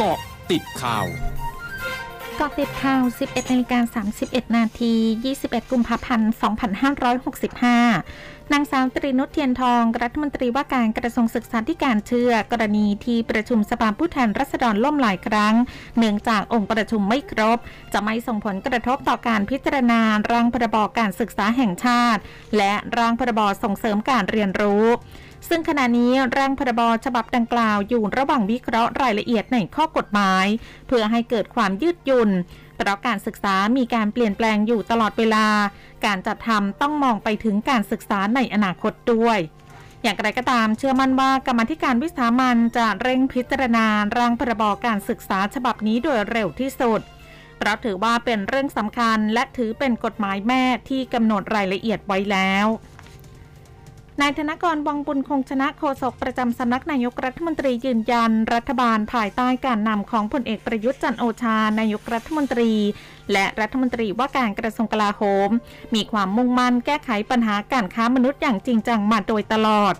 เกาะติดข่าวเกาะติดข่าว 11นาฬิกา31 นาที 21 กุมภาพันธ์ 2565 นางสาวตรีนุชเทียนทอง รัฐมนตรีว่าการกระทรวงศึกษาธิการเชื่อ กรณีที่ประชุมสภาผู้แทนรัษฎรล่มหลายครั้ง เนื่องจากองค์ประชุมไม่ครบ จะไม่ส่งผลกระทบต่อการพิจารณาร่างพรบการศึกษาแห่งชาติ และร่างพรบส่งเสริมการเรียนรู้ซึ่งขณะนี้ร่างพรบฉบับดังกล่าวอยู่ระหว่างวิเคราะห์รายละเอียดในข้อกฎหมาย เพื่อให้เกิดความยืดหยุ่นเพราะการศึกษามีการเปลี่ยนแปลงอยู่ตลอดเวลา การจัดทำต้องมองไปถึงการศึกษาในอนาคตด้วยอย่างไรก็ตามเชื่อมั่นว่ากรรมธิการวิสามันจะเร่งพิจารณาร่างพรบการศึกษาฉบับนี้โดยเร็วที่สุด เพราะถือว่าเป็นเรื่องสำคัญและถือเป็นกฎหมายแม่ที่กำหนดรายละเอียดไว้แล้ว นายธนกรวังบุญคงชนะโฆษกประจำสำนักนายกรัฐมนตรียืนยัน รัฐบาลภายใต้การนำของพลเอกประยุทธ์จันโอชานายกรัฐมนตรี และรัฐมนตรีว่าการกระทรวงกลาโหม มีความมุ่งมั่นแก้ไขปัญหาการค้ามนุษย์อย่างจริงจังมาโดยตลอด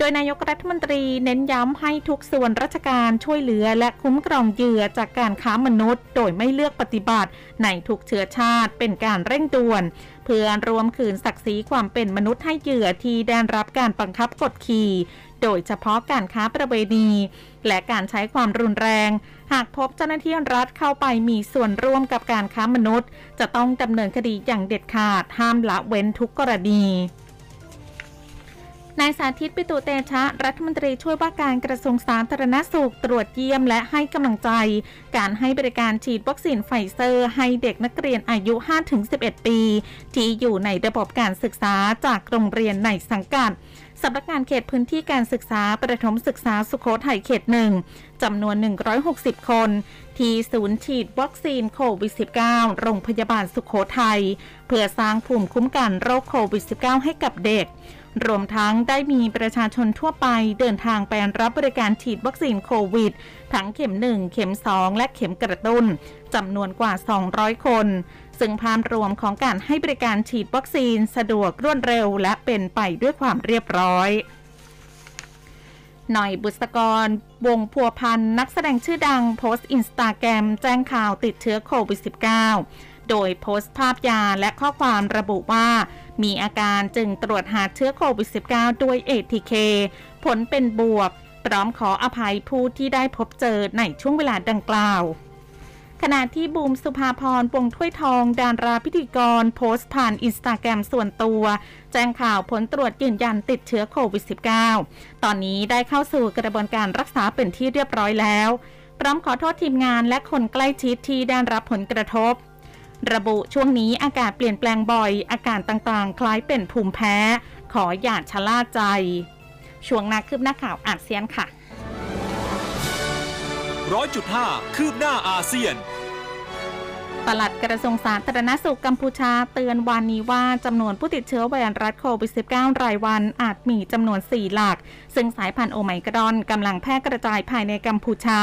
ดยนายกรัฐมนตรีเน้นย้ำให้ทุกส่วนราชการช่วยเหลือและคุ้มครองเหยื่อจากการค้ามนุษย์ โดยไม่เลือกปฏิบัติ ในทุกเชื้อชาติเป็นการเร่งด่วน เพื่อรวมคืนศักดิ์ศรีความเป็นมนุษย์ให้เหยื่อที่ได้รับการบังคับกดขี่โดยเฉพาะการค้าประเวณี และการใช้ความรุนแรง หากพบเจ้าหน้าที่รัฐเข้าไปมีส่วนร่วมกับการค้ามนุษย์ จะต้องดำเนินคดีอย่างเด็ดขาดห้ามละเว้นทุกกรณี นายสาธิตปิตุเตชะ รัฐมนตรีช่วยว่าการกระทรวงสาธารณสุขตรวจเยี่ยมและให้กำลังใจ การให้บริการฉีดวัคซีนไฟเซอร์ ให้เด็กนักเรียนอายุ 5-11 ปี ที่อยู่ในระบบการศึกษาจากโรงเรียนในสังกัด สำนักงานเขตพื้นที่การศึกษาประถมศึกษาสุโขทัยเขตหนึ่งจำนวน 160 คน ที่ศูนย์ฉีดวัคซีนโควิด -19 โรงพยาบาลสุโขทัยเพื่อสร้างภูมิคุ้มกันโรคโควิด -19 ให้กับเด็ก รวมทั้งได้มีประชาชนทั่วไปเดินทางไปรับบริการฉีดวัคซีนโควิด ทั้งเข็ม 1 เข็ม 2 และเข็มกระตุ้นจำนวนกว่า 200 คน ซึ่งภาพรวมของการให้บริการฉีดวัคซีนสะดวกรวดเร็ว และเป็นไปด้วยความเรียบร้อยหน่อยบุษกร วงศ์พัวพันธ์นักแสดงชื่อดังโพสต์อินสตาแกรมแจ้งข่าวติดเชื้อโควิด -19 โดยโพสต์ภาพยาและข้อความระบุว่า มีอาการจึงตรวจหาเชื้อโควิด -19 ด้วย ATK ผลเป็นบวก พร้อมขออภัยผู้ที่ได้พบเจอในช่วงเวลาดังกล่าว ขณะที่บูมสุภาพรวงถ้วยทองดาราพิธีกร โพสต์ผ่านอินสตาแกรมส่วนตัว แจ้งข่าวผลตรวจยืนยันติดเชื้อโควิด -19 ตอนนี้ได้เข้าสู่กระบวนการรักษาเป็นที่เรียบร้อยแล้วพร้อมขอโทษทีมงานและคนใกล้ชิดที่ได้รับผลกระทบ ระบุช่วงนี้อากาศเปลี่ยนแปลงบ่อย อาการต่างๆ คล้ายเป็นภูมิแพ้ ขออย่าชะล่าใจ ช่วงนักคืบหน้าข่าวอาเซียนค่ะร้อยจุดห้าคืบหน้าอาเซียนปลัดกระทรวงสาธารณสุขกัมพูชาเตือนวันนี้ว่าจำนวนผู้ติดเชื้อไวรัสโควิด -19 รายวันอาจมีจำนวน 4 หลัก ซึ่งสายพันธุ์โอไมกรอนกำลังแพร่กระจายภายในกัมพูชา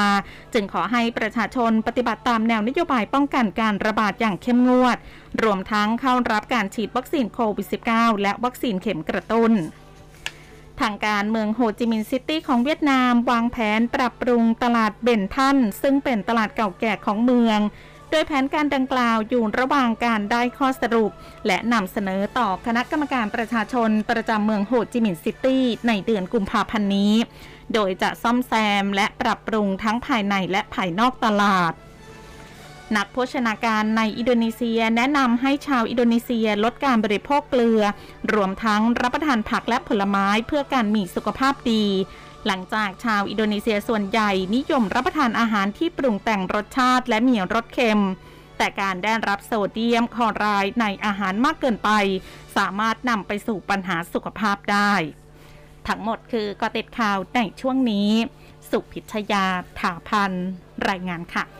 จึงขอให้ประชาชนปฏิบัติตามแนวนโยบายป้องกันการระบาดอย่างเข้มงวด รวมทั้งเข้ารับการฉีดวัคซีนโควิด -19 และวัคซีนเข็มกระตุ้น ทางการเมืองโฮจิมินห์ซิตี้ของเวียดนาม วางแผนปรับปรุงตลาดเบนถั่นซึ่งเป็นตลาดเก่าแก่ของเมือง โดยแผนการดังกล่าวอยู่ระหว่างการได้ข้อสรุป และนำเสนอต่อคณะกรรมการประชาชนประจำเมืองโฮจิมินห์ซิตี้ในเดือนกุมภาพันธ์นี้ โดยจะซ่อมแซมและปรับปรุงทั้งภายในและภายนอกตลาด นักโภชนาการในอินโดนีเซียแนะนำให้ชาวอินโดนีเซียลดการบริโภคเกลือ รวมทั้งรับประทานผักและผลไม้เพื่อการมีสุขภาพดี หลังจากชาวอินโดนีเซียส่วนใหญ่นิยมรับประทานอาหารที่ปรุงแต่งรสชาติและมีรสเค็ม แต่การได้รับโซเดียมคลอไรด์ในอาหารมากเกินไป สามารถนำไปสู่ปัญหาสุขภาพได้ ทั้งหมดคือกอติดข่าวในช่วงนี้ สุพิชยาถาพันรายงานค่ะ